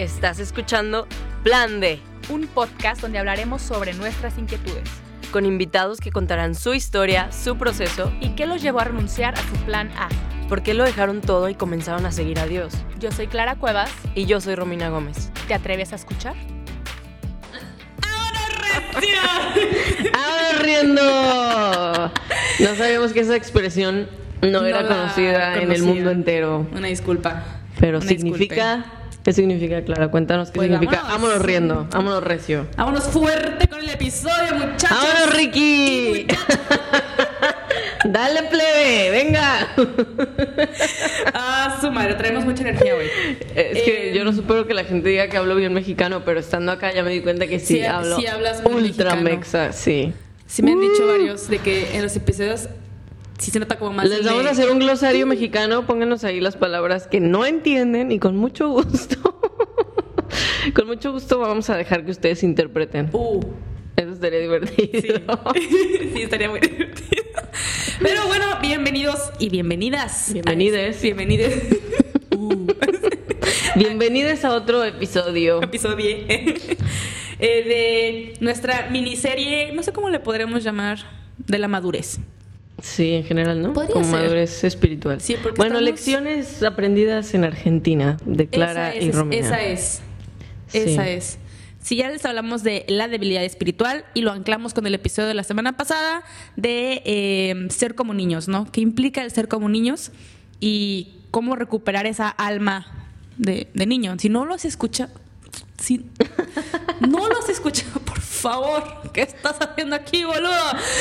Estás escuchando Plan D, un podcast donde hablaremos sobre nuestras inquietudes con invitados que contarán su historia, su proceso y qué los llevó a renunciar a su plan A. ¿Por qué lo dejaron todo y comenzaron a seguir a Dios? Yo soy Clara Cuevas. Y yo soy Romina Gómez. ¿Te atreves a escuchar? ¡Ahora riendo! No sabíamos que esa expresión no, era conocida en el mundo entero. Una disculpa. Pero significa... ¿Qué significa, Clara? Cuéntanos qué pues significa. Vámonos. riendo, vámonos recio. Vámonos fuerte con el episodio, muchachos. ¡Vámonos, Ricky! Dale, plebe, venga. ah, su madre, traemos mucha energía hoy. Es que yo no supero que la gente diga que hablo bien mexicano, pero estando acá ya me di cuenta que sí, sí hablo sí hablas ultra mexa, sí. Sí me han dicho uh. varios de que en los episodios sí se nota como más. Les vamos a hacer un glosario mexicano, pónganos ahí las palabras que no entienden y con mucho gusto. con mucho gusto vamos a dejar que ustedes interpreten. Uh. Eso estaría divertido. Sí. sí, estaría muy divertido. Pero bueno, bienvenidos y bienvenidas. Bienvenides. Bienvenides. Uh. Bienvenidos a otro episodio. Episodio eh, de nuestra miniserie, no sé cómo le podremos llamar, de la madurez. Sí, en general, ¿no? Como madurez espiritual. Sí, porque bueno, lecciones aprendidas en Argentina de Clara y Romina. Esa es. Esa es. Si ya les hablamos de la debilidad espiritual y lo anclamos con el episodio de la semana pasada de eh, ser como niños, ¿no? ¿Qué implica el ser como niños y cómo recuperar esa alma de, de niño? Si no lo has escuchado, si no lo has escuchado, por favor, ¿qué estás haciendo aquí, boludo?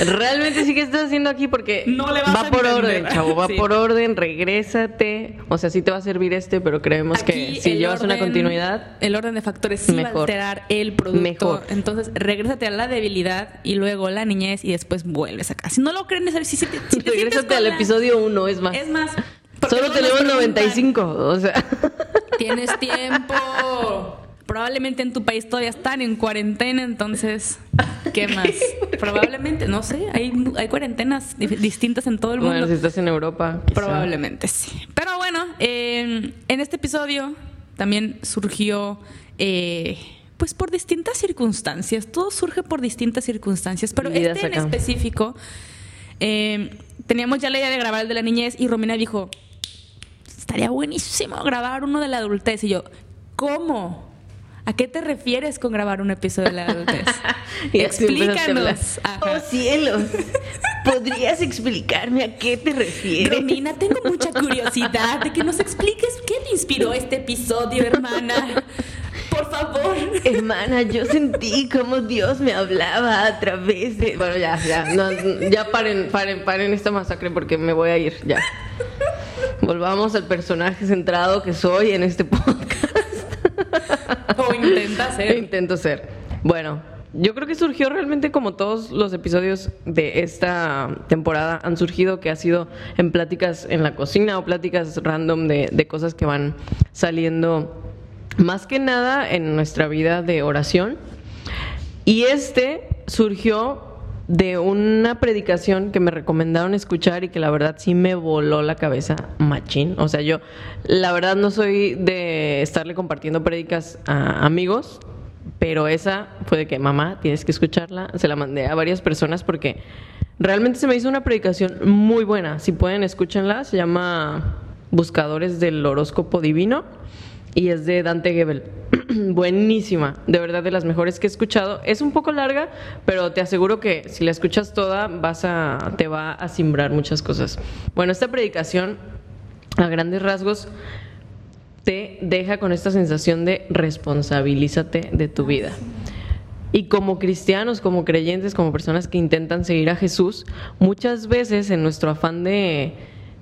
Realmente sí que estás haciendo aquí porque no le vas va por orden, chavo, va por orden, regrésate. O sea, sí te va a servir este, pero creemos que si llevas una continuidad, el orden de factores sí va a alterar el producto. Mejor. Entonces, regrésate a la debilidad y luego la niñez y después vuelves acá. Si no lo creen, si, si, te, si regrésate al episodio 1, es más. Es más. Solo tenemos 95, o sea. Tienes tiempo probablemente en tu país todavía están en cuarentena, entonces, ¿qué más? probablemente, no sé, hay, hay cuarentenas distintas en todo el mundo. Bueno, si estás en Europa. Probablemente sí. Pero bueno, en este episodio también surgió... Eh, pues por distintas circunstancias, todo surge por distintas circunstancias, pero este en específico, eh, teníamos ya la idea de grabar el de la niñez y Romina dijo, estaría buenísimo grabar uno de la adultez. Y yo, ¿cómo? ¿A qué te refieres con grabar un episodio de la adultez? Explícanos. Oh cielos. ¿Podrías explicarme a qué te refieres? Romina, tengo mucha curiosidad de que nos expliques qué te inspiró este episodio, hermana. Por favor. Hermana, yo sentí como Dios me hablaba a través de. Bueno, ya, ya. ya paren, paren, paren esta masacre porque me voy a ir, ya. Volvamos al personaje centrado que soy en este podcast. o intenta ser. Intento ser. Bueno, yo creo que surgió realmente como todos los episodios de esta temporada han surgido, que ha sido en pláticas en la cocina o pláticas random de, de cosas que van saliendo más que nada en nuestra vida de oración. Y este surgió de una predicación que me recomendaron escuchar y que la verdad sí me voló la cabeza machín. O sea, yo la verdad no soy de estarle compartiendo prédicas a amigos, pero esa fue de que mamá, tienes que escucharla. Se la mandé a varias personas porque realmente se me hizo una predicación muy buena. Si pueden, escúchenla. Se llama Buscadores del Horóscopo Divino y es de Dante Gebel. Buenísima, de verdad de las mejores que he escuchado. Es un poco larga, pero te aseguro que si la escuchas toda vas a te va a simbrar muchas cosas. Bueno, esta predicación a grandes rasgos te deja con esta sensación de responsabilízate de tu vida. Y como cristianos, como creyentes, como personas que intentan seguir a Jesús, muchas veces en nuestro afán de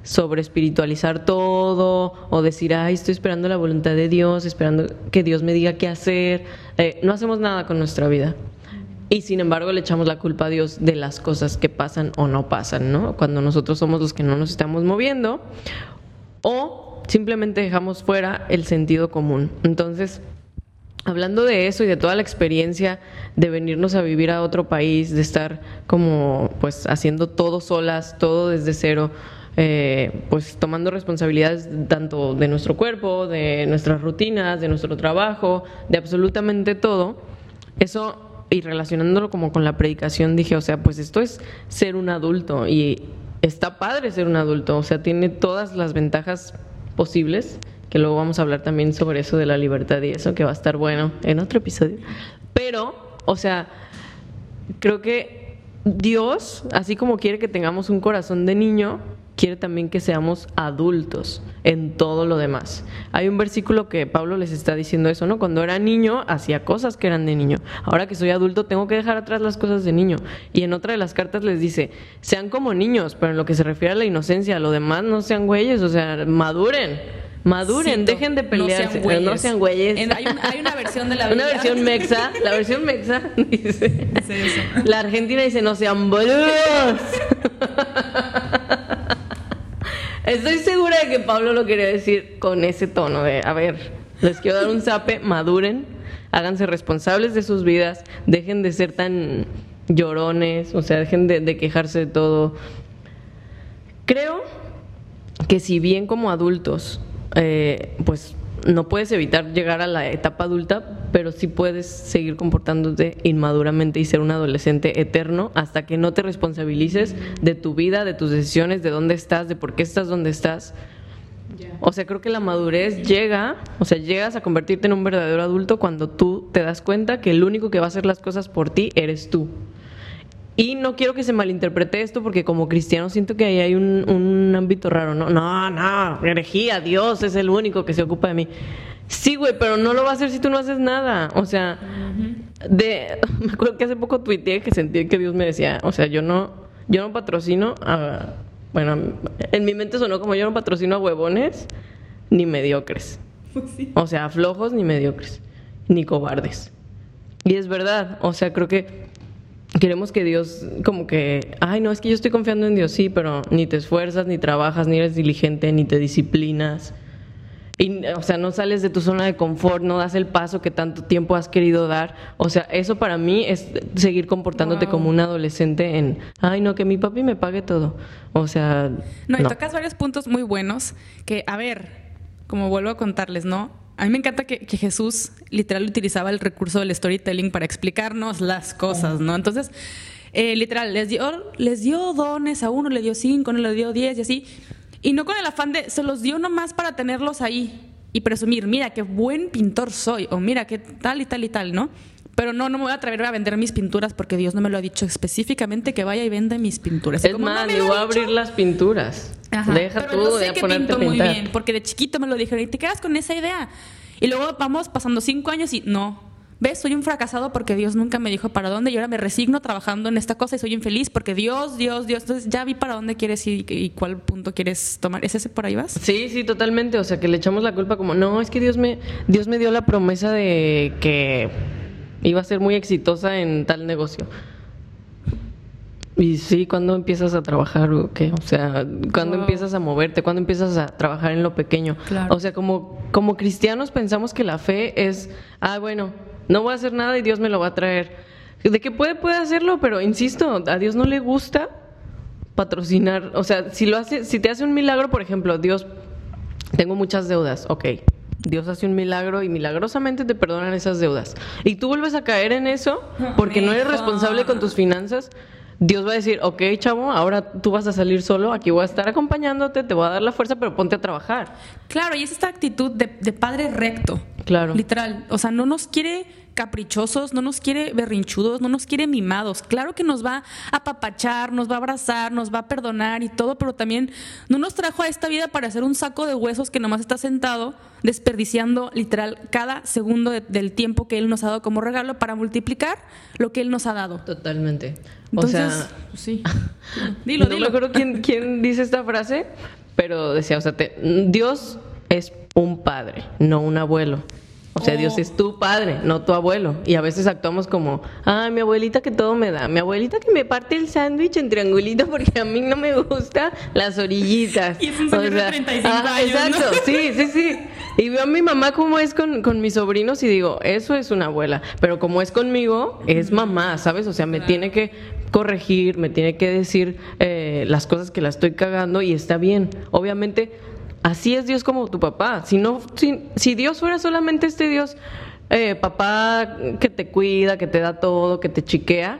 sobre espiritualizar todo o decir, ay, estoy esperando la voluntad de Dios, esperando que Dios me diga qué hacer. Eh, no hacemos nada con nuestra vida. Y sin embargo le echamos la culpa a Dios de las cosas que pasan o no pasan, ¿no? Cuando nosotros somos los que no nos estamos moviendo o simplemente dejamos fuera el sentido común. Entonces, hablando de eso y de toda la experiencia de venirnos a vivir a otro país, de estar como pues haciendo todo solas, todo desde cero, eh, pues tomando responsabilidades tanto de nuestro cuerpo, de nuestras rutinas, de nuestro trabajo, de absolutamente todo, eso y relacionándolo como con la predicación dije, o sea, pues esto es ser un adulto y está padre ser un adulto, o sea, tiene todas las ventajas posibles, que luego vamos a hablar también sobre eso de la libertad y eso, que va a estar bueno en otro episodio. Pero, o sea, creo que Dios, así como quiere que tengamos un corazón de niño, quiere también que seamos adultos en todo lo demás. Hay un versículo que Pablo les está diciendo eso, ¿no? Cuando era niño hacía cosas que eran de niño. Ahora que soy adulto tengo que dejar atrás las cosas de niño. Y en otra de las cartas les dice, sean como niños, pero en lo que se refiere a la inocencia, a lo demás no sean güeyes, o sea, maduren. Maduren, dejen de pelearse. No sean güeyes. hay, una versión de la Una versión mexa. La versión mexa dice. La Argentina dice: No sean boludos. Estoy segura de que Pablo lo quería decir con ese tono de, a ver, les quiero dar un zape, maduren, háganse responsables de sus vidas, dejen de ser tan llorones, o sea, dejen de, quejarse de todo. Creo que si bien como adultos, eh, pues no puedes evitar llegar a la etapa adulta, pero sí puedes seguir comportándote inmaduramente y ser un adolescente eterno hasta que no te responsabilices de tu vida, de tus decisiones, de dónde estás, de por qué estás donde estás. O sea, creo que la madurez llega, o sea, llegas a convertirte en un verdadero adulto cuando tú te das cuenta que el único que va a hacer las cosas por ti eres tú. Y no quiero que se malinterprete esto porque como cristiano siento que ahí hay un, ámbito raro, ¿no? No, no, herejía, Dios es el único que se ocupa de mí. Sí, güey, pero no lo va a hacer si tú no haces nada. O sea, de, me acuerdo que hace poco tuiteé que sentí que Dios me decía, o sea, yo no, yo no patrocino a, bueno, en mi mente sonó como yo no patrocino a huevones ni mediocres. O sea, flojos ni mediocres, ni cobardes. Y es verdad, o sea, creo que queremos que Dios como que, ay, no, es que yo estoy confiando en Dios, sí, pero ni te esfuerzas, ni trabajas, ni eres diligente, ni te disciplinas. Y, o sea, no sales de tu zona de confort, no das el paso que tanto tiempo has querido dar. O sea, eso para mí es seguir comportándote como un adolescente en, ay, no, que mi papi me pague todo. O sea... No, y tocas varios puntos muy buenos que, a ver, como vuelvo a contarles, ¿no? A mí me encanta que, Jesús literal utilizaba el recurso del storytelling para explicarnos las cosas, ¿no? Entonces, eh, literal, les dio, les dio dones, a uno le dio cinco, uno le dio diez y así. Y no con el afán de, se los dio nomás para tenerlos ahí y presumir, mira qué buen pintor soy, o mira qué tal y tal y tal, ¿no? Pero no, no me voy a atrever a vender mis pinturas porque Dios no me lo ha dicho específicamente que vaya y venda mis pinturas. Es más, le voy a abrir las pinturas. Deja pero tú de ponerte pinto muy bien, porque de chiquito me lo dijeron y te quedas con esa idea. Y luego vamos pasando cinco años y no, ¿Ves? Soy un fracasado porque Dios nunca me dijo para dónde y ahora me resigno trabajando en esta cosa y soy infeliz porque Dios, Dios, Dios. Entonces ya vi para dónde quieres ir y cuál punto quieres tomar. ¿Es ese por ahí vas? Sí, sí, totalmente. O sea, que le echamos la culpa como, no, es que Dios me, Dios me dio la promesa de que iba a ser muy exitosa en tal negocio. Y sí, ¿cuándo empiezas a trabajar o qué? O sea, ¿cuándo empiezas a moverte? ¿Cuándo empiezas a trabajar en lo pequeño? O sea, como, como cristianos pensamos que la fe es, ah, bueno, no voy a hacer nada y Dios me lo va a traer. De que puede, puede hacerlo, pero insisto, a Dios no le gusta patrocinar. O sea, si lo hace, si te hace un milagro, por ejemplo, Dios, tengo muchas deudas, ok Dios hace un milagro y milagrosamente te perdonan esas deudas. Y tú vuelves a caer en eso porque no eres responsable con tus finanzas. Dios va a decir, ok, chavo, ahora tú vas a salir solo, aquí voy a estar acompañándote, te voy a dar la fuerza, pero ponte a trabajar. Claro, y es esta actitud de, de padre recto. Claro. Literal. O sea, no nos quiere caprichosos, no nos quiere berrinchudos, no nos quiere mimados. Claro que nos va a apapachar, nos va a abrazar, nos va a perdonar y todo, pero también no nos trajo a esta vida para hacer un saco de huesos que nomás está sentado desperdiciando literal cada segundo del tiempo que Él nos ha dado como regalo para multiplicar lo que Él nos ha dado. Totalmente. o sea, sí. dilo, no me acuerdo quién, quién dice esta frase, pero decía, o sea, Dios es un padre, no un abuelo. O sea, Dios oh. es tu padre, no tu abuelo. Y a veces actuamos como, ah, mi abuelita que todo me da, mi abuelita que me parte el sándwich en triangulito porque a mí no me gusta las orillitas. Y es un señor de 35 años. Exacto, sí, sí, sí. Y veo a mi mamá como es con, con, mis sobrinos y digo, eso es una abuela. Pero como es conmigo, es mamá, ¿sabes? O sea, me tiene que corregir, me tiene que decir eh, las cosas que la estoy cagando y está bien. Obviamente, así es Dios como tu papá. Si, no, si, si Dios fuera solamente este Dios, eh, papá que te cuida, que te da todo, que te chiquea,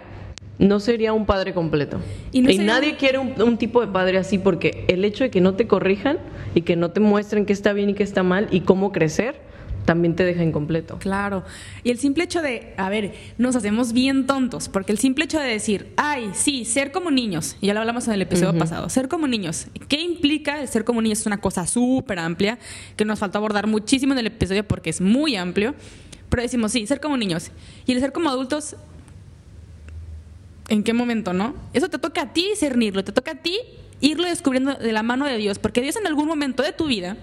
no sería un padre completo. Y, nadie quiere un, tipo de padre así porque el hecho de que no te corrijan y que no te muestren qué está bien y qué está mal y cómo crecer, también te deja incompleto. Claro. Y el simple hecho de, a ver, nos hacemos bien tontos, porque el simple hecho de decir, ay, sí, ser como niños, ya lo hablamos en el episodio pasado, ser como niños, ¿qué implica el ser como niños? Es una cosa súper amplia, que nos falta abordar muchísimo en el episodio porque es muy amplio, pero decimos, sí, ser como niños. Y el ser como adultos ¿En qué momento, no? Eso te toca a ti discernirlo, te toca a ti irlo descubriendo de la mano de Dios, porque Dios en algún momento de tu vida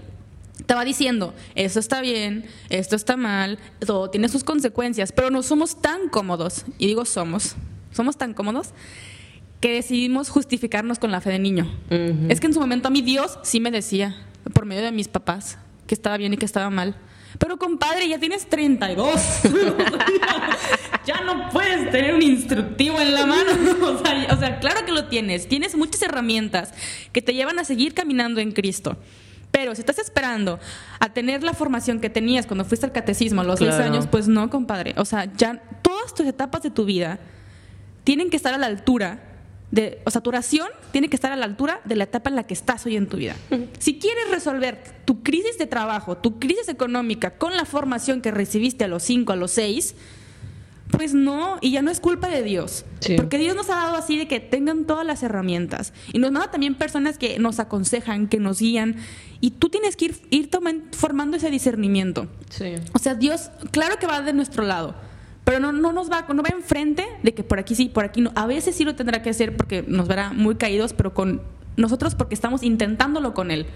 va diciendo, esto está bien, esto está mal, todo tiene sus consecuencias, pero no somos tan cómodos, y digo somos, somos tan cómodos que decidimos justificarnos con la fe de niño. Es que en su momento a mí Dios sí me decía, por medio de mis papás, que estaba bien y que estaba mal. Pero compadre, ya tienes 32. ya no puedes tener un instructivo en la mano. o, sea, claro que lo tienes. Tienes muchas herramientas que te llevan a seguir caminando en Cristo. Pero si estás esperando a tener la formación que tenías cuando fuiste al catecismo a los 10 años, pues no, compadre. O sea, ya todas tus etapas de tu vida tienen que estar a la altura de, o sea, tu oración tiene que estar a la altura de la etapa en la que estás hoy en tu vida. Si quieres resolver tu crisis de trabajo, tu crisis económica con la formación que recibiste a los 5, a los 6, pues no, y ya no es culpa de Dios. Porque Dios nos ha dado así de que tengan todas las herramientas. Y nos manda también personas que nos aconsejan, que nos guían. Y tú tienes que ir, ir formando ese discernimiento. O sea, Dios, claro que va de nuestro lado pero no, no nos va, no va enfrente de que por aquí sí, por aquí no. A veces sí lo tendrá que hacer porque nos verá muy caídos, pero con nosotros porque estamos intentándolo con él,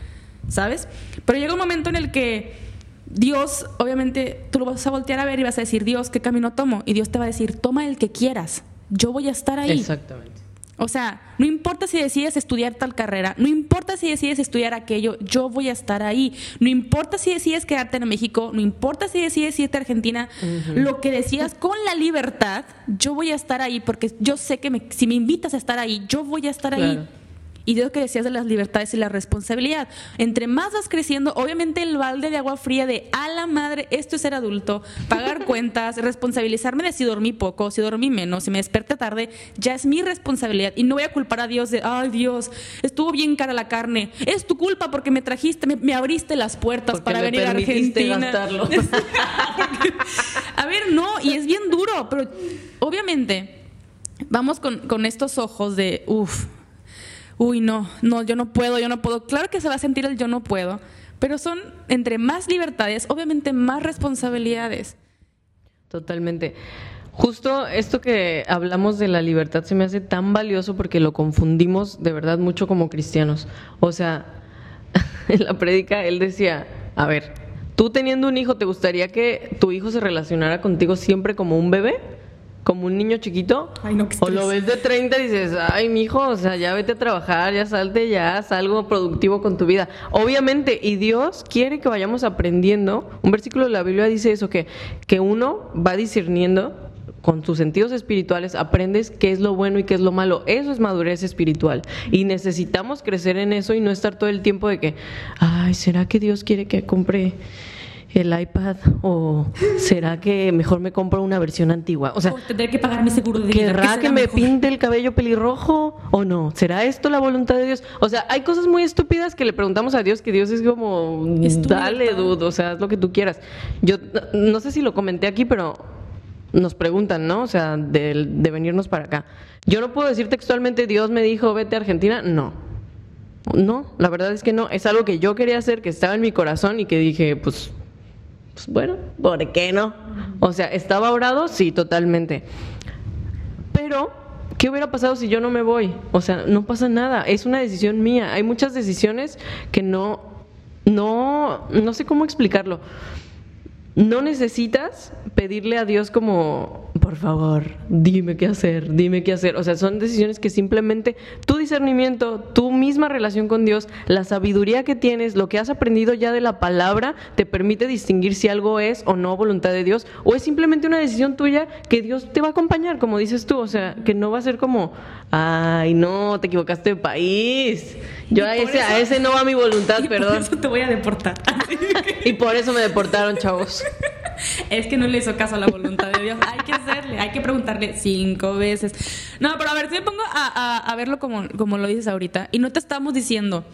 ¿sabes? Pero llega un momento en el que Dios, obviamente, tú lo vas a voltear a ver y vas a decir, Dios, ¿qué camino tomo? Y Dios te va a decir, toma el que quieras, yo voy a estar ahí. Exactamente. O sea, no importa si decides estudiar tal carrera, no importa si decides estudiar aquello, yo voy a estar ahí. No importa si decides quedarte en México, no importa si decides irte a Argentina, lo que decidas con la libertad, yo voy a estar ahí porque yo sé que si me invitas a estar ahí, yo voy a estar ahí. Y de lo que decías de las libertades y la responsabilidad. Entre más vas creciendo, obviamente el balde de agua fría de a la madre, esto es ser adulto, pagar cuentas, responsabilizarme de si dormí poco, si dormí menos, si me desperté tarde, ya es mi responsabilidad. Y no voy a culpar a Dios de, ay Dios, estuvo bien cara la carne. Es tu culpa porque me trajiste, me, abriste las puertas para venir a Argentina. a ver, no, y es bien duro, pero obviamente vamos con, con estos ojos de, uff uy, no, no, yo no puedo, yo no puedo. Claro que se va a sentir el yo no puedo, pero son entre más libertades, obviamente más responsabilidades. Totalmente. Justo esto que hablamos de la libertad se me hace tan valioso porque lo confundimos de verdad mucho como cristianos. O sea, en la prédica él decía, a ver, tú teniendo un hijo, ¿te gustaría que tu hijo se relacionara contigo siempre como un bebé? Como un niño chiquito. o lo ves de 30 y dices, ay, mijo, o sea, ya vete a trabajar, ya salte, ya haz algo productivo con tu vida. Obviamente, y Dios quiere que vayamos aprendiendo. Un versículo de la Biblia dice eso, que, que uno va discerniendo con tus sentidos espirituales, aprendes qué es lo bueno y qué es lo malo. Eso es madurez espiritual. Y necesitamos crecer en eso y no estar todo el tiempo de que, ay, ¿será que Dios quiere que compre el iPad o será que mejor me compro una versión antigua? O sea, tendré que pagar mi seguro de vida. ¿Querrá que me pinte el cabello pelirrojo o no? ¿Será esto la voluntad de Dios? O sea, hay cosas muy estúpidas que le preguntamos a Dios que Dios es como, dale, dude, o sea, haz lo que tú quieras. Yo no sé si lo comenté aquí, pero nos preguntan, ¿no? O sea, de, de venirnos para acá. Yo no puedo decir textualmente, Dios me dijo, vete a Argentina. No. No, la verdad es que no. Es algo que yo quería hacer, que estaba en mi corazón y que dije, pues pues, bueno, ¿por qué no? O sea, ¿estaba orado? Sí, totalmente. Pero, ¿qué hubiera pasado si yo no me voy? O sea, no pasa nada, es una decisión mía. Hay muchas decisiones que no, no, no sé cómo explicarlo. No necesitas pedirle a Dios como, por favor, dime qué hacer, dime qué hacer. O sea, son decisiones que simplemente tu discernimiento, tu misma relación con Dios, la sabiduría que tienes, lo que has aprendido ya de la palabra, te permite distinguir si algo es o no voluntad de Dios, o es simplemente una decisión tuya que Dios te va a acompañar, como dices tú. O sea, que no va a ser como, ay, no, te equivocaste de país. Yo a ese, a ese no va mi voluntad, perdón. Por eso te voy a deportar. y por eso me deportaron, chavos. es que no le hizo caso a la voluntad de Dios. Hay que hacerle, hay que preguntarle cinco veces. No, pero a ver, si me pongo a, verlo como, como lo dices ahorita, y no te estamos diciendo,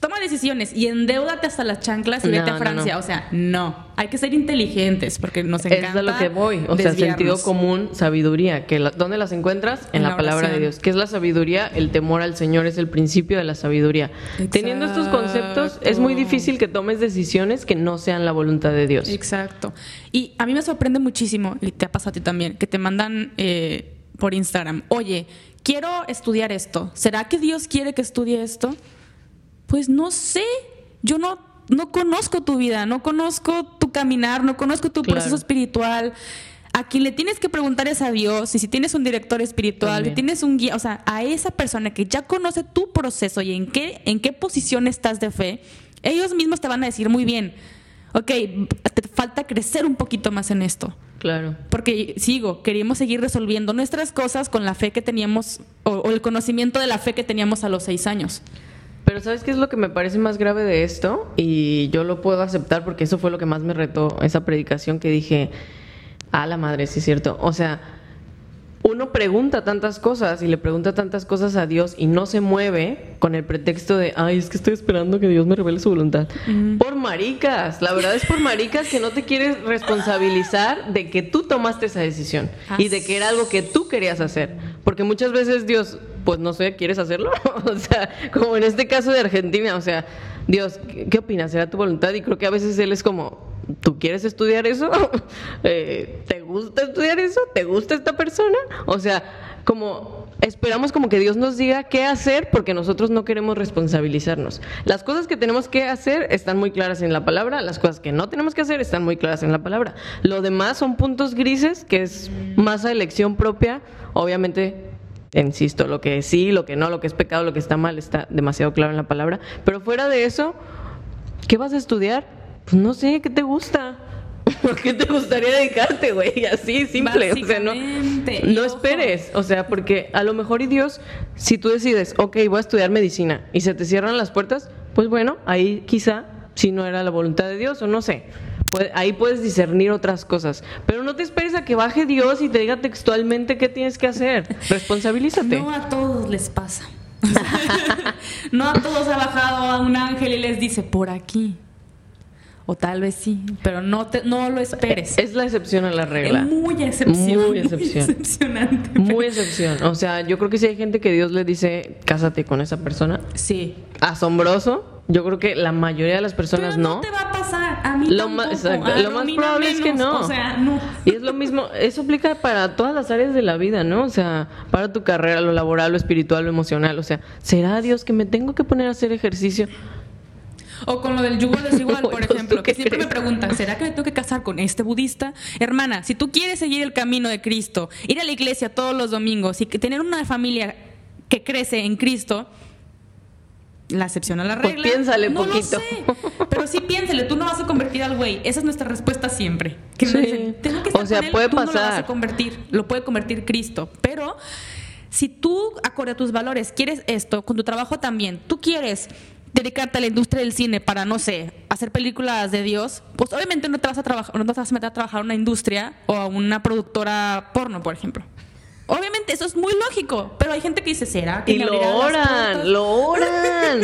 toma decisiones y endeudate hasta las chanclas y vete a Francia. O sea, no. Hay que ser inteligentes porque nos encanta. Es de lo que voy. O sea, sentido común, sabiduría. Que ¿Dónde las encuentras? En, la, palabra de Dios. ¿Qué es la sabiduría? El temor al Señor es el principio de la sabiduría. Teniendo estos conceptos, es muy difícil que tomes decisiones que no sean la voluntad de Dios. Exacto. Y a mí me sorprende muchísimo, y te ha pasado a ti también, que te mandan eh, por Instagram, oye, quiero estudiar esto. ¿Será que Dios quiere que estudie esto? Pues no sé, yo no, no conozco tu vida, no conozco tu caminar, no conozco tu proceso espiritual. A quien le tienes que preguntar es a Dios, y si tienes un director espiritual, si tienes un guía, o sea, a esa persona que ya conoce tu proceso y en qué, en qué posición estás de fe, ellos mismos te van a decir muy bien, ok, te falta crecer un poquito más en esto. Claro. Porque sigo, queríamos seguir resolviendo nuestras cosas con la fe que teníamos, o el conocimiento de la fe que teníamos a los seis años. Pero ¿sabes qué es lo que me parece más grave de esto? Y yo lo puedo aceptar porque eso fue lo que más me retó, esa predicación que dije, a la madre, sí es cierto. O sea, uno pregunta tantas cosas y le pregunta tantas cosas a Dios y no se mueve con el pretexto de, ay, es que estoy esperando que Dios me revele su voluntad. Por maricas, la verdad es por maricas que no te quieres responsabilizar de que tú tomaste esa decisión y de que era algo que tú querías hacer. Porque muchas veces Dios pues no sé, ¿quieres hacerlo? o sea, como en este caso de Argentina, o sea, Dios, ¿qué, opinas? ¿Será tu voluntad? Y creo que a veces Él es como, ¿tú quieres estudiar eso? Eh, ¿Te gusta estudiar eso? ¿Te gusta esta persona? O sea, como esperamos como que Dios nos diga qué hacer porque nosotros no queremos responsabilizarnos. Las cosas que tenemos que hacer están muy claras en la palabra, las cosas que no tenemos que hacer están muy claras en la palabra. Lo demás son puntos grises que es más a elección propia, obviamente insisto, lo que sí, lo que no, lo que es pecado, lo que está mal, está demasiado claro en la palabra. Pero fuera de eso, ¿qué vas a estudiar? Pues no sé, ¿qué te gusta? ¿Por qué te gustaría dedicarte, güey? Así, simple. O sea, no, no esperes. O sea, porque a lo mejor y Dios, si tú decides, ok, voy a estudiar medicina y se te cierran las puertas, pues bueno, ahí quizá si no era la voluntad de Dios o no sé ahí puedes discernir otras cosas. Pero no te esperes a que baje Dios y te diga textualmente qué tienes que hacer. Responsabilízate. No a todos les pasa. no a todos ha bajado a un ángel y les dice, por aquí. O tal vez sí, pero no, te, no lo esperes. Es la excepción a la regla. Es muy excepción. Muy, excepcionante. Muy excepción. O sea, yo creo que si hay gente que Dios le dice, cásate con esa persona. Sí. Asombroso yo creo que la mayoría de las personas no. No te va a pasar. A mí lo más, lo más probable es que no. O sea, no. Y es lo mismo, eso aplica para todas las áreas de la vida, ¿no? O sea, para tu carrera, lo laboral, lo espiritual, lo emocional. O sea, ¿será Dios que me tengo que poner a hacer ejercicio? O con lo del yugo desigual, por ejemplo, que siempre me preguntan, ¿será que me tengo que casar con este budista? Hermana, si tú quieres seguir el camino de Cristo, ir a la iglesia todos los domingos y tener una familia que crece en Cristo, la excepción a la pues regla. piénsale no poquito. pero sí piénsale, tú no vas a convertir al güey. Esa es nuestra respuesta siempre. Que sí. o sea, puede pasar. No lo vas a convertir, lo puede convertir Cristo. Pero si tú, acorde a tus valores, quieres esto, con tu trabajo también, tú quieres dedicarte a la industria del cine para, no sé, hacer películas de Dios, pues obviamente no te vas a trabajar, no te vas a meter a trabajar en una industria o a una productora porno, por ejemplo. Obviamente eso es muy lógico, pero hay gente que dice, ¿será que y lo oran, lo oran.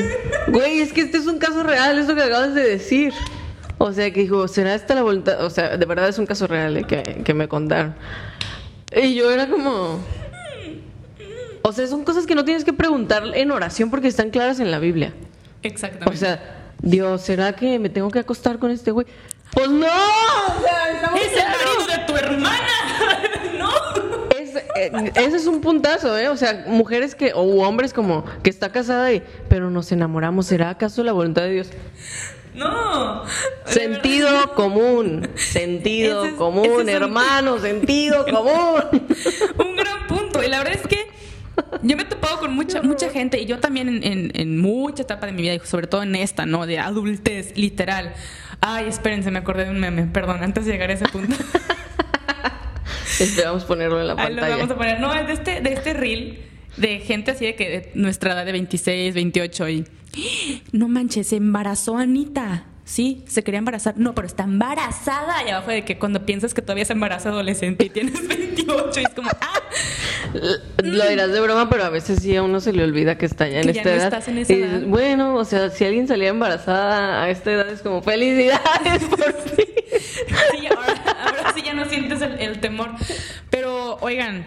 Güey, es que este es un caso real, eso que acabas de decir. O sea, que dijo, ¿será esta la voluntad? O sea, de verdad es un caso real eh, que, que me contaron. Y yo era como... O sea, son cosas que no tienes que preguntar en oración porque están claras en la Biblia. Exactamente. O sea, Dios, ¿será que me tengo que acostar con este güey? Pues no. O sea, es el marido de tu hermana. Eh, ese es un puntazo, ¿eh? O sea, mujeres que, o hombres como que está casada y, pero nos enamoramos, ¿será acaso la voluntad de Dios? No. Sentido común. Sentido común, hermano, sentido común. Un gran punto. Y la verdad es que yo me he topado con mucha, mucha gente, y yo también en, en, mucha etapa de mi vida, sobre todo en esta, ¿no? De adultez, literal. Ay, espérense, me acordé de un meme, perdón, antes de llegar a ese punto. Esperamos ponerlo en la pantalla. lo vamos a poner. No, es de este, de este reel de gente así de que de nuestra edad de 26, 28 y no manches, se embarazó Anita. Sí, se quería embarazar. No, pero está embarazada. Y abajo de que cuando piensas que todavía es embarazo adolescente y tienes 28 y es como, ¡ah! Lo dirás de broma, pero a veces sí a uno se le olvida que está ya en esta edad. Estás en esa edad. bueno, o sea, si alguien salía embarazada a esta edad es como, ¡felicidades por sí, ahora, sí ya no sientes el, el temor. Pero, oigan,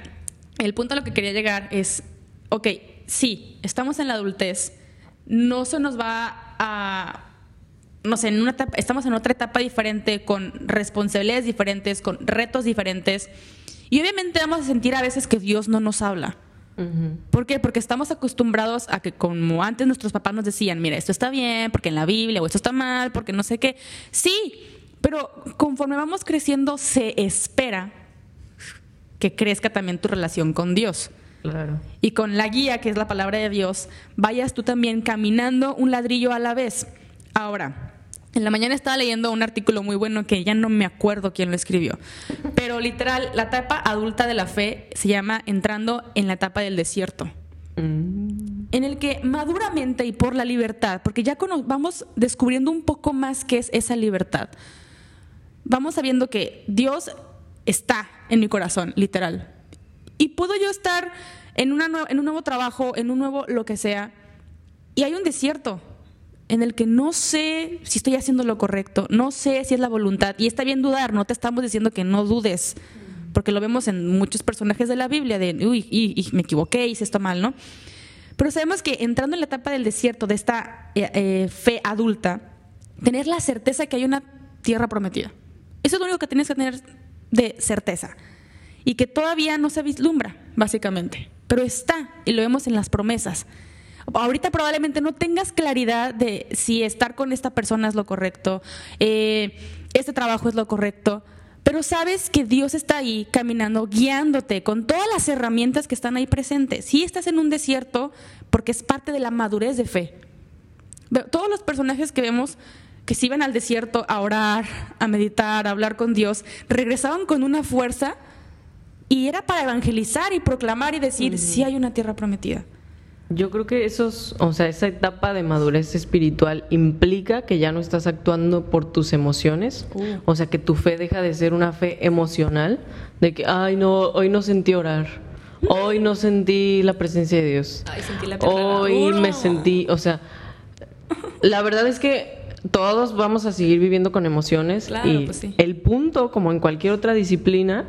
el punto a lo que quería llegar es, ok, sí, estamos en la adultez, no se nos va a no sé, en una etapa, estamos en otra etapa diferente, con responsabilidades diferentes, con retos diferentes. Y obviamente vamos a sentir a veces que Dios no nos habla. ¿Por qué? Porque estamos acostumbrados a que como antes nuestros papás nos decían, mira, esto está bien, porque en la Biblia, o esto está mal, porque no sé qué. Sí, pero conforme vamos creciendo se espera que crezca también tu relación con Dios. Claro. Y con la guía, que es la palabra de Dios, vayas tú también caminando un ladrillo a la vez. Ahora, en la mañana estaba leyendo un artículo muy bueno que ya no me acuerdo quién lo escribió, pero literal, la etapa adulta de la fe se llama entrando en la etapa del desierto. Mm. En el que maduramente y por la libertad, porque ya vamos descubriendo un poco más qué es esa libertad, vamos sabiendo que Dios está en mi corazón, literal. Y puedo yo estar en, una en un nuevo trabajo, en un nuevo lo que sea, y hay un desierto en el que no sé si estoy haciendo lo correcto, no sé si es la voluntad, y está bien dudar, no te estamos diciendo que no dudes, porque lo vemos en muchos personajes de la Biblia, de, uy, me equivoqué, hice esto mal, ¿no? Pero sabemos que entrando en la etapa del desierto, de esta eh, eh, fe adulta, tener la certeza de que hay una tierra prometida. Eso es lo único que tienes que tener de certeza. Y que todavía no se vislumbra, básicamente. Pero está, y lo vemos en las promesas. Ahorita probablemente no tengas claridad de si estar con esta persona es lo correcto, eh, este trabajo es lo correcto, pero sabes que Dios está ahí caminando, guiándote con todas las herramientas que están ahí presentes. Si estás en un desierto, porque es parte de la madurez de fe. Todos los personajes que vemos que se iban al desierto a orar, a meditar, a hablar con Dios, regresaban con una fuerza y era para evangelizar y proclamar y decir, si hay una tierra prometida. Yo creo que esos, o sea, esa etapa de madurez espiritual implica que ya no estás actuando por tus emociones, uh. o sea, que tu fe deja de ser una fe emocional, de que, ay, no, hoy no sentí orar, hoy no sentí la presencia de Dios, hoy me sentí, o sea, la verdad es que todos vamos a seguir viviendo con emociones y pues el punto, como en cualquier otra disciplina,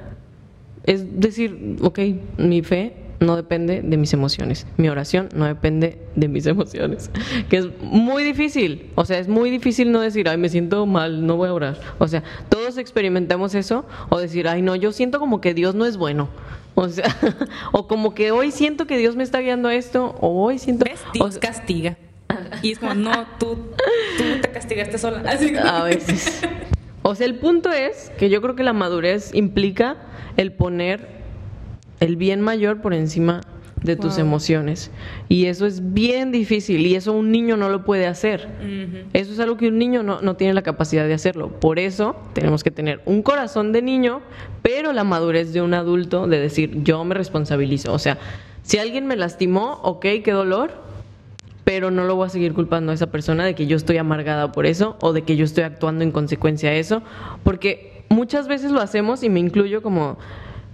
es decir, ok, mi fe no depende de mis emociones. Mi oración no depende de mis emociones. Que es muy difícil. O sea, es muy difícil no decir, ay, me siento mal, no voy a orar. O sea, todos experimentamos eso. O decir, ay, no, yo siento como que Dios no es bueno. O sea, o como que hoy siento que Dios me está guiando a esto. O hoy siento. ¿Ves? Dios castiga. Y es como, no, tú, tú te castigaste sola. A veces. O sea, el punto es que yo creo que la madurez implica el poner el bien mayor por encima de tus emociones. Y eso es bien difícil y eso un niño no lo puede hacer. Eso es algo que un niño no, no, tiene la capacidad de hacerlo. Por eso tenemos que tener un corazón de niño, pero la madurez de un adulto de decir, yo me responsabilizo. O sea, si alguien me lastimó, ok, qué dolor, pero no lo voy a seguir culpando a esa persona de que yo estoy amargada por eso o de que yo estoy actuando en consecuencia a eso, porque muchas veces lo hacemos y me incluyo como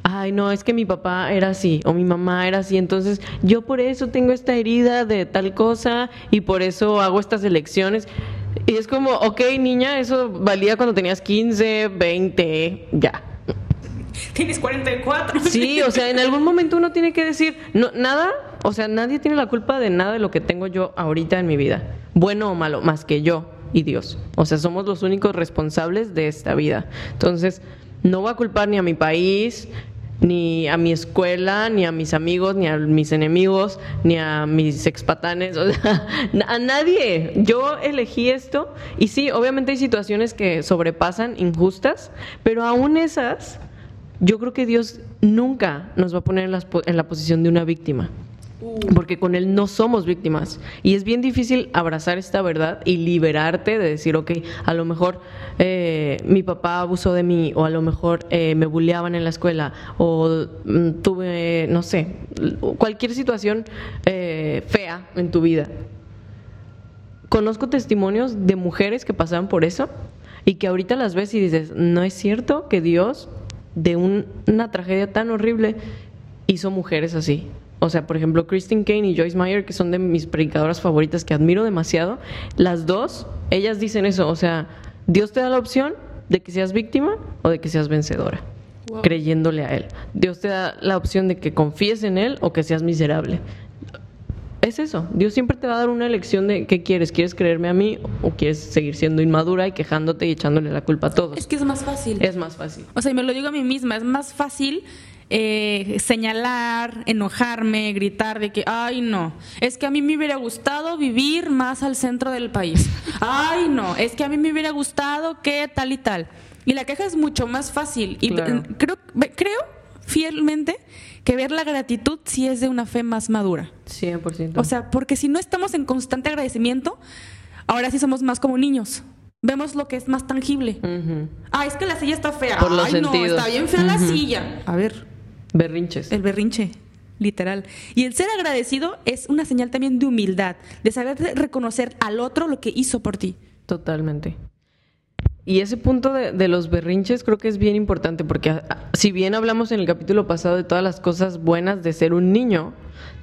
ay, no, es que mi papá era así o mi mamá era así, entonces yo por eso tengo esta herida de tal cosa y por eso hago estas elecciones. Y es como, ok, niña, eso valía cuando tenías 15, 20, ya. Tienes 44. Sí, o sea, en algún momento uno tiene que decir, no, nada, o sea, nadie tiene la culpa de nada de lo que tengo yo ahorita en mi vida, bueno o malo, más que yo y Dios. O sea, somos los únicos responsables de esta vida. Entonces, no voy a culpar ni a mi país, ni a mi escuela, ni a mis amigos, ni a mis enemigos, ni a mis expatanes, o sea, a nadie. Yo elegí esto y sí, obviamente hay situaciones que sobrepasan, injustas, pero aún esas, yo creo que Dios nunca nos va a poner en la, posición de una víctima. Porque con él no somos víctimas. Y es bien difícil abrazar esta verdad y liberarte de decir, ok, a lo mejor eh, mi papá abusó de mí, o a lo mejor eh, me bulleaban en la escuela, o mm, tuve, no sé, cualquier situación eh, fea en tu vida. Conozco testimonios de mujeres que pasaban por eso y que ahorita las ves y dices, no es cierto que Dios de una tragedia tan horrible hizo mujeres así. O sea, por ejemplo, Christine Kane y Joyce Meyer, que son de mis predicadoras favoritas, que admiro demasiado, las dos, ellas dicen eso. O sea, Dios te da la opción de que seas víctima o de que seas vencedora, creyéndole a Él. Dios te da la opción de que confíes en Él o que seas miserable. Es eso, Dios siempre te va a dar una elección de qué quieres, ¿quieres creerme a mí o quieres seguir siendo inmadura y quejándote y echándole la culpa a todos? Es que es más fácil. Es más fácil. O sea, y me lo digo a mí misma, es más fácil eh, señalar, enojarme, gritar de que, ay no, es que a mí me hubiera gustado vivir más al centro del país. Ay no, es que a mí me hubiera gustado que tal y tal. Y la queja es mucho más fácil. Y creo, creo fielmente que ver la gratitud sí es de una fe más madura. 100%. O sea, porque si no estamos en constante agradecimiento, ahora sí somos más como niños vemos lo que es más tangible. Ah, es que la silla está fea. Ay, no, está bien fea la silla. A ver, Berrinches. El berrinche, literal. Y el ser agradecido es una señal también de humildad, de saber reconocer al otro lo que hizo por ti. Totalmente. Y ese punto de, los berrinches creo que es bien importante porque si bien hablamos en el capítulo pasado de todas las cosas buenas de ser un niño,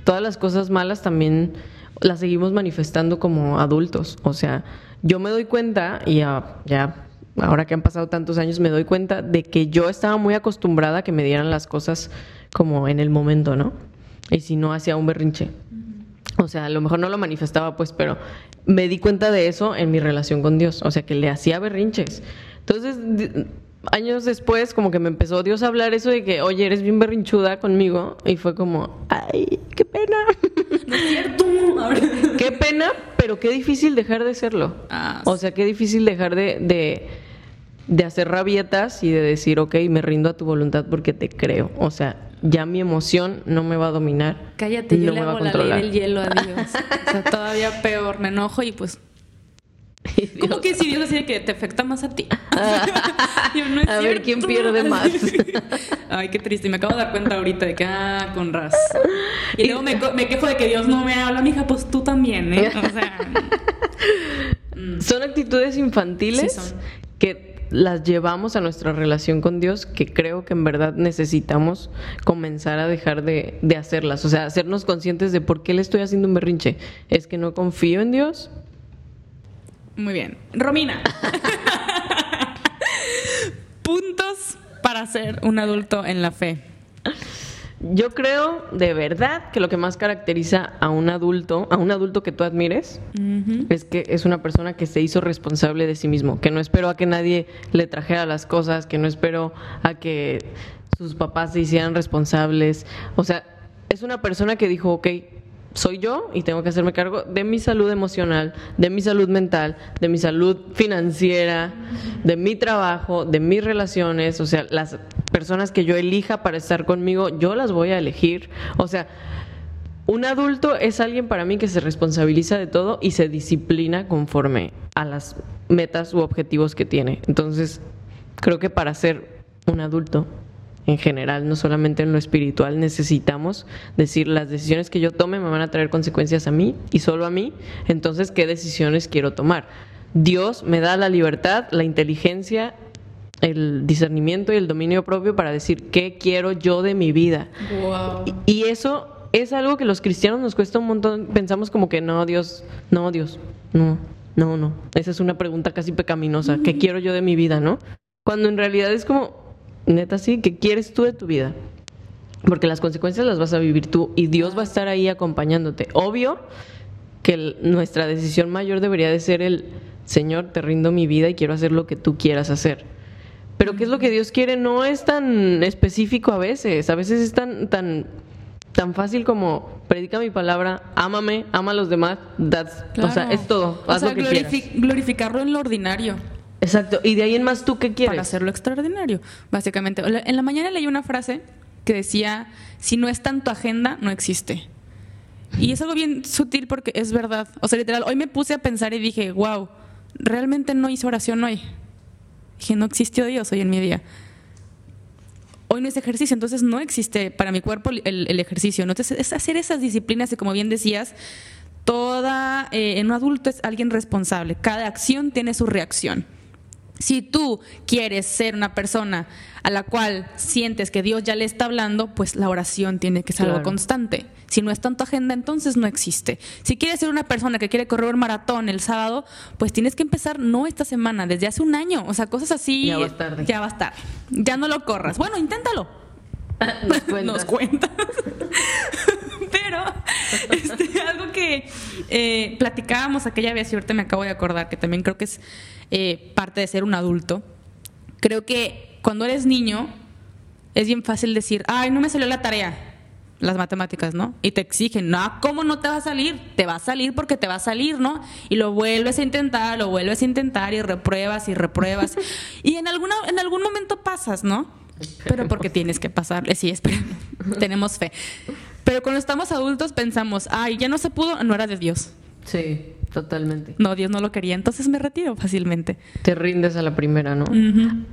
todas las cosas malas también las seguimos manifestando como adultos. O sea, yo me doy cuenta, y ya, ya ahora que han pasado tantos años, me doy cuenta de que yo estaba muy acostumbrada a que me dieran las cosas como en el momento, ¿no? Y si no, hacía un berrinche. O sea, a lo mejor no lo manifestaba, pues, pero me di cuenta de eso en mi relación con Dios. O sea, que le hacía berrinches. Entonces, años después, como que me empezó Dios a hablar eso de que, oye, eres bien berrinchuda conmigo. Y fue como, ay, qué pena. No es cierto. qué pena, pero qué difícil dejar de serlo. Ah, o sea, qué difícil dejar de de hacer rabietas y de decir, ok, me rindo a tu voluntad porque te creo. O sea, ya mi emoción no me va a dominar. Cállate, yo le hago la ley del hielo a Dios. o sea, todavía peor, me enojo y pues... ¿Cómo que si Dios decide que te afecta más a ti? a ver quién pierde más. Ay, qué triste. Y me acabo de dar cuenta ahorita de que, ah, con ras. Y luego me, me quejo de que Dios no me habla, mija, pues tú también, ¿eh? O sea... Son actitudes infantiles que las llevamos a nuestra relación con Dios, que creo que en verdad necesitamos comenzar a dejar de, hacerlas. O sea, hacernos conscientes de por qué le estoy haciendo un berrinche. ¿Es que no confío en Dios? Muy bien. Romina. Puntos para ser un adulto en la fe. Yo creo de verdad que lo que más caracteriza a un adulto, a un adulto que tú admires, es que es una persona que se hizo responsable de sí mismo, que no esperó a que nadie le trajera las cosas, que no esperó a que sus papás se hicieran responsables. O sea, es una persona que dijo, ok, soy yo y tengo que hacerme cargo de mi salud emocional, de mi salud mental, de mi salud financiera, de mi trabajo, de mis relaciones, o sea, las personas que yo elija para estar conmigo, yo las voy a elegir. O sea, un adulto es alguien para mí que se responsabiliza de todo y se disciplina conforme a las metas u objetivos que tiene. Entonces, creo que para ser un adulto en general, no solamente en lo espiritual, necesitamos decir las decisiones que yo tome me van a traer consecuencias a mí y solo a mí, entonces, ¿qué decisiones quiero tomar? Dios me da la libertad, la inteligencia, el discernimiento y el dominio propio para decir qué quiero yo de mi vida. Y, eso es algo que los cristianos nos cuesta un montón. Pensamos como que no, Dios, no, Dios, no, no, no. Esa es una pregunta casi pecaminosa. ¿Qué quiero yo de mi vida, no? Cuando en realidad es como, neta, sí, ¿qué quieres tú de tu vida? Porque las consecuencias las vas a vivir tú y Dios va a estar ahí acompañándote. Obvio que nuestra decisión mayor debería de ser el, Señor, te rindo mi vida y quiero hacer lo que tú quieras hacer. Pero ¿qué es lo que Dios quiere? No es tan específico a veces. A veces es tan, tan, tan fácil como predica mi palabra, ámame, ama a los demás. O sea, es todo. Haz lo que glorificarlo en lo ordinario. Exacto. Y de ahí en más, ¿tú qué quieres? Para hacerlo extraordinario, básicamente. En la mañana leí una frase que decía, si no está en tu agenda, no existe. Y es algo bien sutil porque es verdad. O sea, literal, hoy me puse a pensar y dije, wow, realmente no hice oración hoy. Dije, no existió Dios hoy en mi día. Hoy no es ejercicio, entonces no existe para mi cuerpo el, ejercicio. Entonces es hacer esas disciplinas y como bien decías, toda, eh, en un adulto es alguien responsable. Cada acción tiene su reacción. Si tú quieres ser una persona a la cual sientes que Dios ya le está hablando, pues la oración tiene que ser algo constante. Si no está en tu agenda, entonces no existe. Si quieres ser una persona que quiere correr un maratón el sábado, pues tienes que empezar no esta semana, desde hace un año. O sea, cosas así. Ya va a estar. Ya va a estar. Ya no lo corras. Bueno, inténtalo. Nos cuentas. Pero este, algo que eh, platicábamos aquella vez y ahorita me acabo de acordar, que también creo que es eh, parte de ser un adulto. Creo que cuando eres niño es bien fácil decir, ay, no me salió la tarea, las matemáticas, ¿no? Y te exigen, no, ¿cómo no te va a salir? Te va a salir porque te va a salir, ¿no? Y lo vuelves a intentar, lo vuelves a intentar y repruebas y repruebas. y en, alguna, en algún momento pasas, ¿no? Pero porque tienes que pasar. Sí, esperemos. Tenemos fe. Pero cuando estamos adultos pensamos, ay, ya no se pudo, no era de Dios. Sí. Totalmente. No, Dios no lo quería, entonces me retiro fácilmente. Te rindes a la primera, ¿no?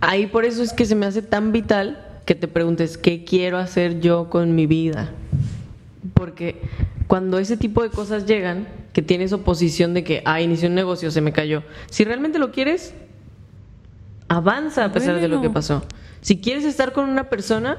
Ahí por eso es que se me hace tan vital que te preguntes, ¿qué quiero hacer yo con mi vida? Porque cuando ese tipo de cosas llegan, que tienes oposición de que, ah, inicié un negocio, se me cayó. Si realmente lo quieres, avanza a pesar de lo que pasó. Si quieres estar con una persona,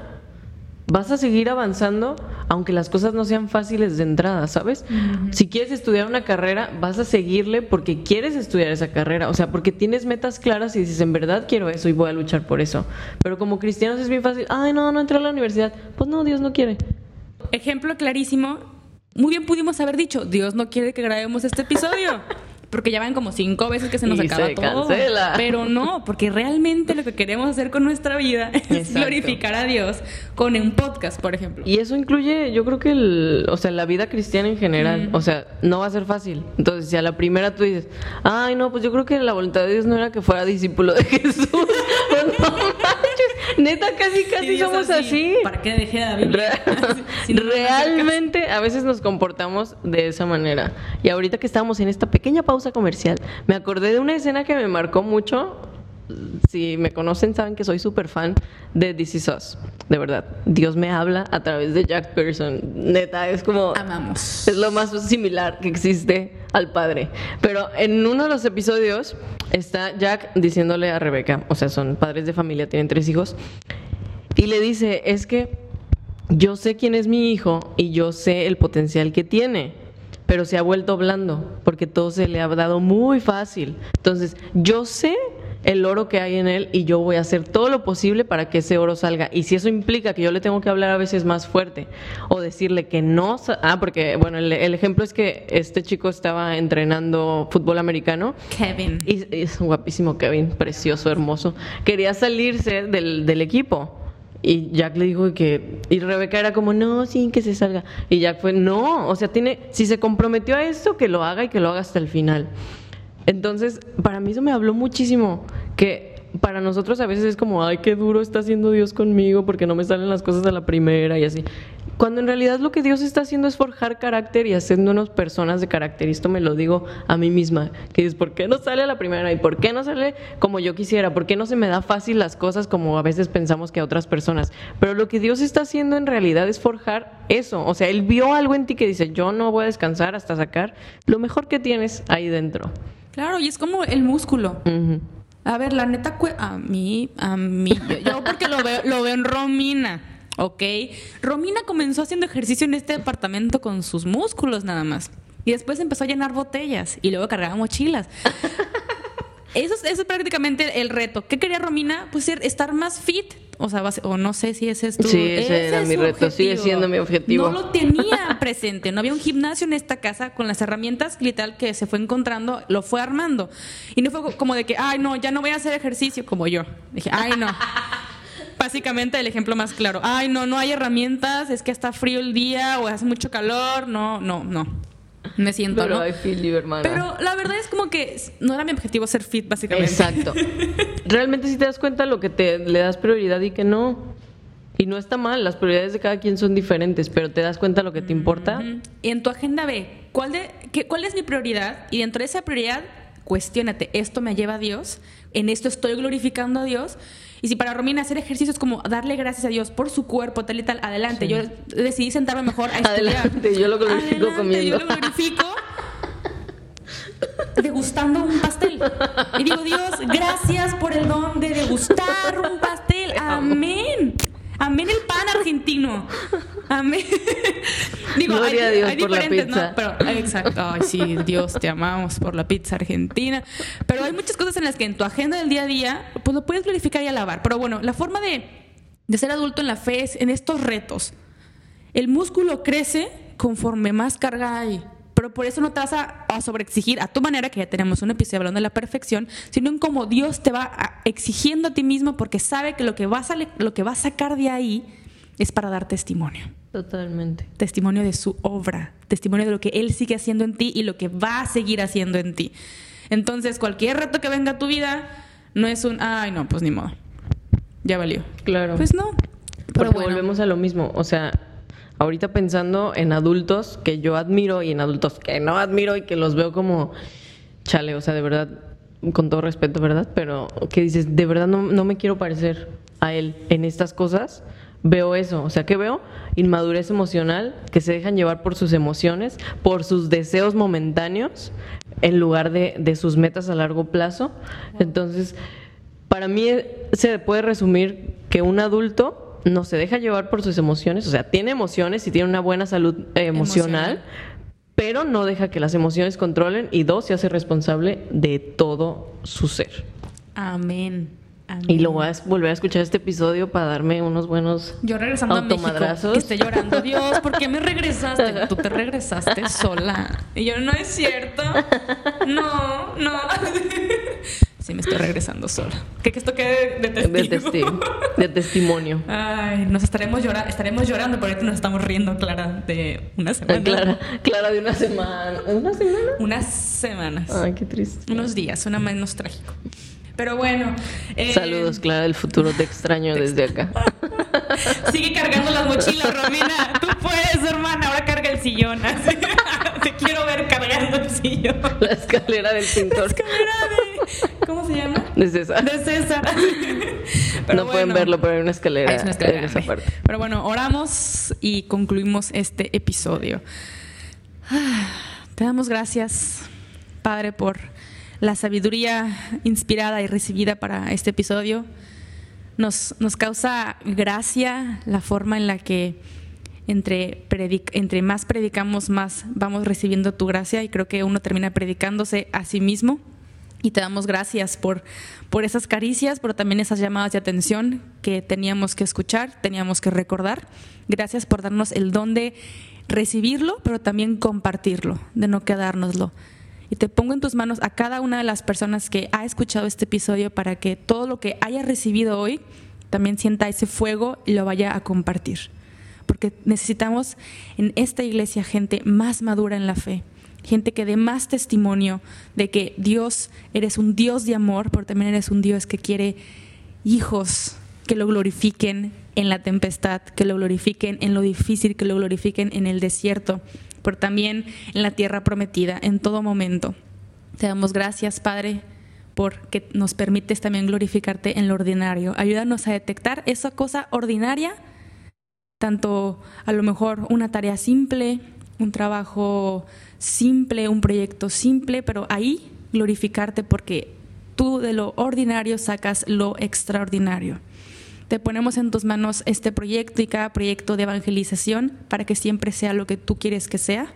vas a seguir avanzando aunque las cosas no sean fáciles de entrada, ¿sabes? Si quieres estudiar una carrera, vas a seguirle porque quieres estudiar esa carrera, o sea, porque tienes metas claras y dices, en verdad quiero eso y voy a luchar por eso. Pero como cristianos es bien fácil, ay, no, no entré a la universidad, pues no, Dios no quiere. Ejemplo clarísimo, muy bien pudimos haber dicho, Dios no quiere que grabemos este episodio. porque ya van como cinco veces que se nos acaba todo. Pero no, porque realmente lo que queremos hacer con nuestra vida es glorificar a Dios con un podcast, por ejemplo. Y eso incluye, yo creo que, el, o sea, la vida cristiana en general, o sea, no va a ser fácil. Entonces, si a la primera tú dices, ay, no, pues yo creo que la voluntad de Dios no era que fuera discípulo de Jesús. pues no neta, casi, casi somos así. ¿Para qué dejé de Realmente, a veces nos comportamos de esa manera. Y ahorita que estamos en esta pequeña pausa comercial, me acordé de una escena que me marcó mucho. Si me conocen, saben que soy súper fan de This Is Us. De verdad, Dios me habla a través de Jack Pearson. Neta, es como. Amamos. Es lo más similar que existe al padre. Pero en uno de los episodios está Jack diciéndole a Rebeca, o sea, son padres de familia, tienen tres hijos, y le dice: Es que yo sé quién es mi hijo y yo sé el potencial que tiene pero se ha vuelto blando porque todo se le ha dado muy fácil. Entonces, yo sé el oro que hay en él y yo voy a hacer todo lo posible para que ese oro salga. Y si eso implica que yo le tengo que hablar a veces más fuerte o decirle que no, ah, porque bueno, el, ejemplo es que este chico estaba entrenando fútbol americano. Kevin. Y, es guapísimo Kevin, precioso, hermoso. Quería salirse del, del equipo y Jack le dijo que, y Rebeca era como, no, sí, que se salga. Y Jack fue, no, o sea, tiene, si se comprometió a esto, que lo haga y que lo haga hasta el final. Entonces, para mí eso me habló muchísimo, que para nosotros a veces es como, ay, qué duro está haciendo Dios conmigo porque no me salen las cosas a la primera y así. Cuando en realidad lo que Dios está haciendo es forjar carácter y haciéndonos personas de carácter. Y esto me lo digo a mí misma, que es, ¿por qué no sale a la primera? ¿Y por qué no sale como yo quisiera? ¿Por qué no se me da fácil las cosas como a veces pensamos que a otras personas? Pero lo que Dios está haciendo en realidad es forjar eso. O sea, Él vio algo en ti que dice, yo no voy a descansar hasta sacar lo mejor que tienes ahí dentro. Claro, y es como el músculo. A ver, la neta, a mí, a mí, yo porque lo veo, lo veo en Romina. ¿ok? Romina comenzó haciendo ejercicio en este departamento con sus músculos nada más. Y después empezó a llenar botellas y luego cargaba mochilas. Eso es, eso es prácticamente el reto. ¿Qué quería Romina? Pues estar más fit. O sea, o no sé si ese es tu... Sí, ese, era mi reto. Sigue siendo mi objetivo. No lo tenía presente. No había un gimnasio en esta casa con las herramientas literal que se fue encontrando, lo fue armando. Y no fue como de que, ay, no, ya no voy a hacer ejercicio como yo. Dije, ay, no. Básicamente el ejemplo más claro. Ay, no, no hay herramientas, es que está frío el día o hace mucho calor. No, no, no. Me siento, Pero ¿no? I feel you, hermana. Pero la verdad es como que no era mi objetivo ser fit, básicamente. Exacto. Realmente si te das cuenta lo que te le das prioridad y que no. Y no está mal, las prioridades de cada quien son diferentes, pero te das cuenta lo que te importa. Y en tu agenda ve, ¿cuál, de, qué, ¿cuál es mi prioridad? Y dentro de esa prioridad, cuestiónate, ¿esto me lleva a Dios? ¿En esto estoy glorificando a Dios? Y si para Romina hacer ejercicio es como darle gracias a Dios por su cuerpo, tal y tal, adelante. Sí. Yo decidí sentarme mejor a estudiar. Adelante, yo lo glorifico Adelante, comiendo. Yo lo glorifico degustando un pastel. Y digo, Dios, gracias por el don de degustar un pastel. Amén. Amén el pan argentino. Amén. Digo, Gloria a Dios por la diferentes, pizza. ¿no? Pero, exacto. Ay, sí, Dios, te amamos por la pizza argentina. Pero hay muchas cosas en las que en tu agenda del día a día, pues lo puedes glorificar y alabar. Pero bueno, la forma de, de ser adulto en la fe es en estos retos. El músculo crece conforme más carga hay. Pero por eso no te vas a, a sobreexigir a tu manera, que ya tenemos un episodio hablando de la perfección, sino en cómo Dios te va a- exigiendo a ti mismo porque sabe que lo que, va a lo que va a sacar de ahí es para dar testimonio. Totalmente. Testimonio de su obra, testimonio de lo que Él sigue haciendo en ti y lo que va a seguir haciendo en ti. Entonces, cualquier reto que venga a tu vida no es un, ay, no, pues ni modo. Ya valió. Claro. Pues no. Porque Pero bueno. volvemos a lo mismo. O sea, ahorita pensando en adultos que yo admiro y en adultos que no admiro y que los veo como chale, o sea, de verdad, con todo respeto, ¿verdad? Pero que dices, de verdad no, no me quiero parecer a él en estas cosas. Veo eso, o sea, que veo inmadurez emocional, que se dejan llevar por sus emociones, por sus deseos momentáneos, en lugar de, de sus metas a largo plazo. Entonces, para mí eh, se puede resumir que un adulto no se deja llevar por sus emociones, o sea, tiene emociones y tiene una buena salud eh, emocional, Emocional. pero no deja que las emociones controlen y dos, se hace responsable de todo su ser. Amén. Amén. Y lo voy a volver a escuchar este episodio para darme unos buenos Yo regresando a México, que esté llorando, Dios, ¿por qué me regresaste? Tú te regresaste sola. Y yo, no es cierto. No, no. Sí, me estoy regresando sola. Que, que esto quede de testigo. de, testi- de testimonio. Ay, nos estaremos, llora estaremos llorando, pero ahorita nos estamos riendo, Clara, de una semana. Clara, Clara de una semana. ¿Una semana? Unas semanas. Ay, qué triste. Unos días, una menos trágico. Pero bueno. eh, Saludos, Clara del futuro, te extraño desde acá. Sigue cargando las mochilas, Romina. Tú puedes, hermana. Ahora carga el sillón. así. Te quiero ver cargando el sillón. La escalera del pintor Escalera de. ¿Cómo se llama? de César. De César. no pueden verlo, pero hay una escalera, Es una escalera en esa parte. Pero bueno, oramos y concluimos este episodio. Te damos gracias, Padre, por la sabiduría inspirada y recibida para este episodio. Nos, nos causa gracia la forma en la que entre, entre más predicamos, más vamos recibiendo tu gracia y creo que uno termina predicándose a sí mismo. Y te damos gracias por, por esas caricias, pero también esas llamadas de atención que teníamos que escuchar, teníamos que recordar. Gracias por darnos el don de recibirlo, pero también compartirlo, de no quedárnoslo. Y te pongo en tus manos a cada una de las personas que ha escuchado este episodio para que todo lo que haya recibido hoy también sienta ese fuego y lo vaya a compartir. Porque necesitamos en esta iglesia gente más madura en la fe, gente que dé más testimonio de que Dios, eres un Dios de amor, pero también eres un Dios que quiere hijos que lo glorifiquen en la tempestad, que lo glorifiquen en lo difícil, que lo glorifiquen en el desierto, pero también en la tierra prometida, en todo momento. Te damos gracias, Padre, porque nos permites también glorificarte en lo ordinario. Ayúdanos a detectar esa cosa ordinaria, tanto a lo mejor una tarea simple, un trabajo simple, un proyecto simple, pero ahí glorificarte porque tú de lo ordinario sacas lo extraordinario. Te ponemos en tus manos este proyecto y cada proyecto de evangelización para que siempre sea lo que tú quieres que sea.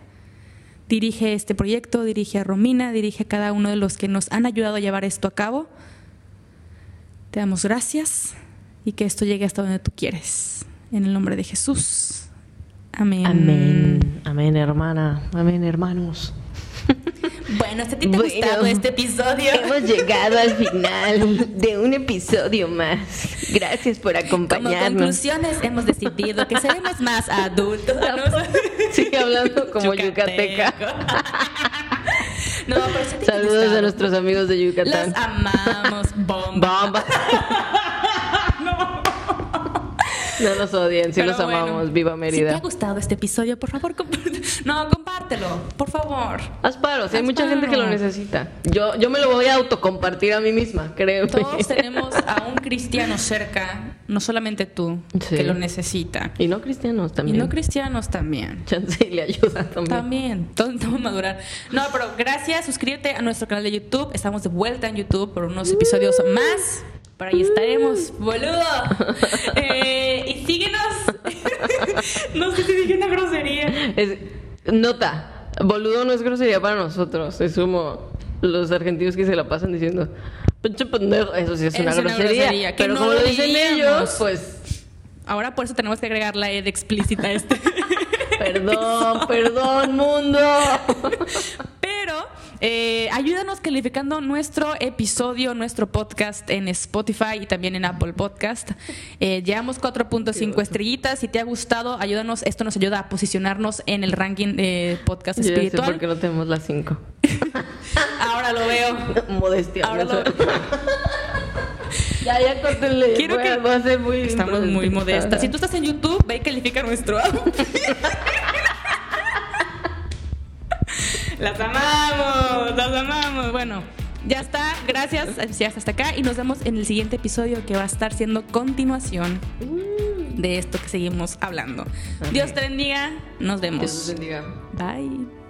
Dirige este proyecto, dirige a Romina, dirige a cada uno de los que nos han ayudado a llevar esto a cabo. Te damos gracias y que esto llegue hasta donde tú quieres. En el nombre de Jesús. Amén. Amén. Amén, hermana. Amén, hermanos. Bueno, ¿a ti te ha gustado este episodio? Hemos llegado al final de un episodio más. Gracias por acompañarnos. Como conclusiones, hemos decidido que seremos más adultos. Sigue hablando como yucateca. No, pero sí Saludos a nuestros amigos de Yucatán. Los amamos, bomba. Bomba. No nos odien, sí Pero los amamos. bueno, Viva Si te Mérida. ha gustado este episodio, por favor. No, compártelo, por favor. Haz paro, sí, hay Haz mucha gente que lo necesita. Yo, yo me lo voy a autocompartir a mí misma, créeme. Todos tenemos a un cristiano cerca, no solamente tú, Sí. que lo necesita. Y no cristianos Y también. no cristianos también. Chance y le ayuda también. También, todos necesitamos madurar. No, pero gracias, suscríbete a nuestro canal de YouTube. Estamos de vuelta en YouTube por unos episodios más. Por ahí estaremos, boludo. Eh, y síguenos. no sé si dije una grosería. Es- nota, boludo no es grosería para nosotros. Es como los argentinos que se la pasan diciendo, pinche pendejo. Eso sí es, Es una, una grosería. grosería, que Pero no como lo lo dicen diríamos. ellos, pues, Ahora por eso tenemos que agregar la ed explícita a este. perdón, perdón, mundo. Eh, ayúdanos calificando nuestro episodio, nuestro podcast en Spotify y también en Apple Podcast. Eh, llevamos 4.5 estrellitas. Si te ha gustado, ayúdanos. Esto nos ayuda a posicionarnos en el ranking de podcast Yo espiritual. por qué no tenemos las cinco. Ahora lo veo. Modestia. Ahora lo- sé. Ya, ya córtenle. Quiero que- a, voy a ser muy Estamos muy modestas. Si tú estás en YouTube, ve y califica nuestro. Las amamos, las amamos. Bueno, ya está. Gracias. Si hasta acá. Y nos vemos en el siguiente episodio que va a estar siendo continuación de esto que seguimos hablando. Dios te bendiga. Nos Dios los vemos. bendiga. Bye.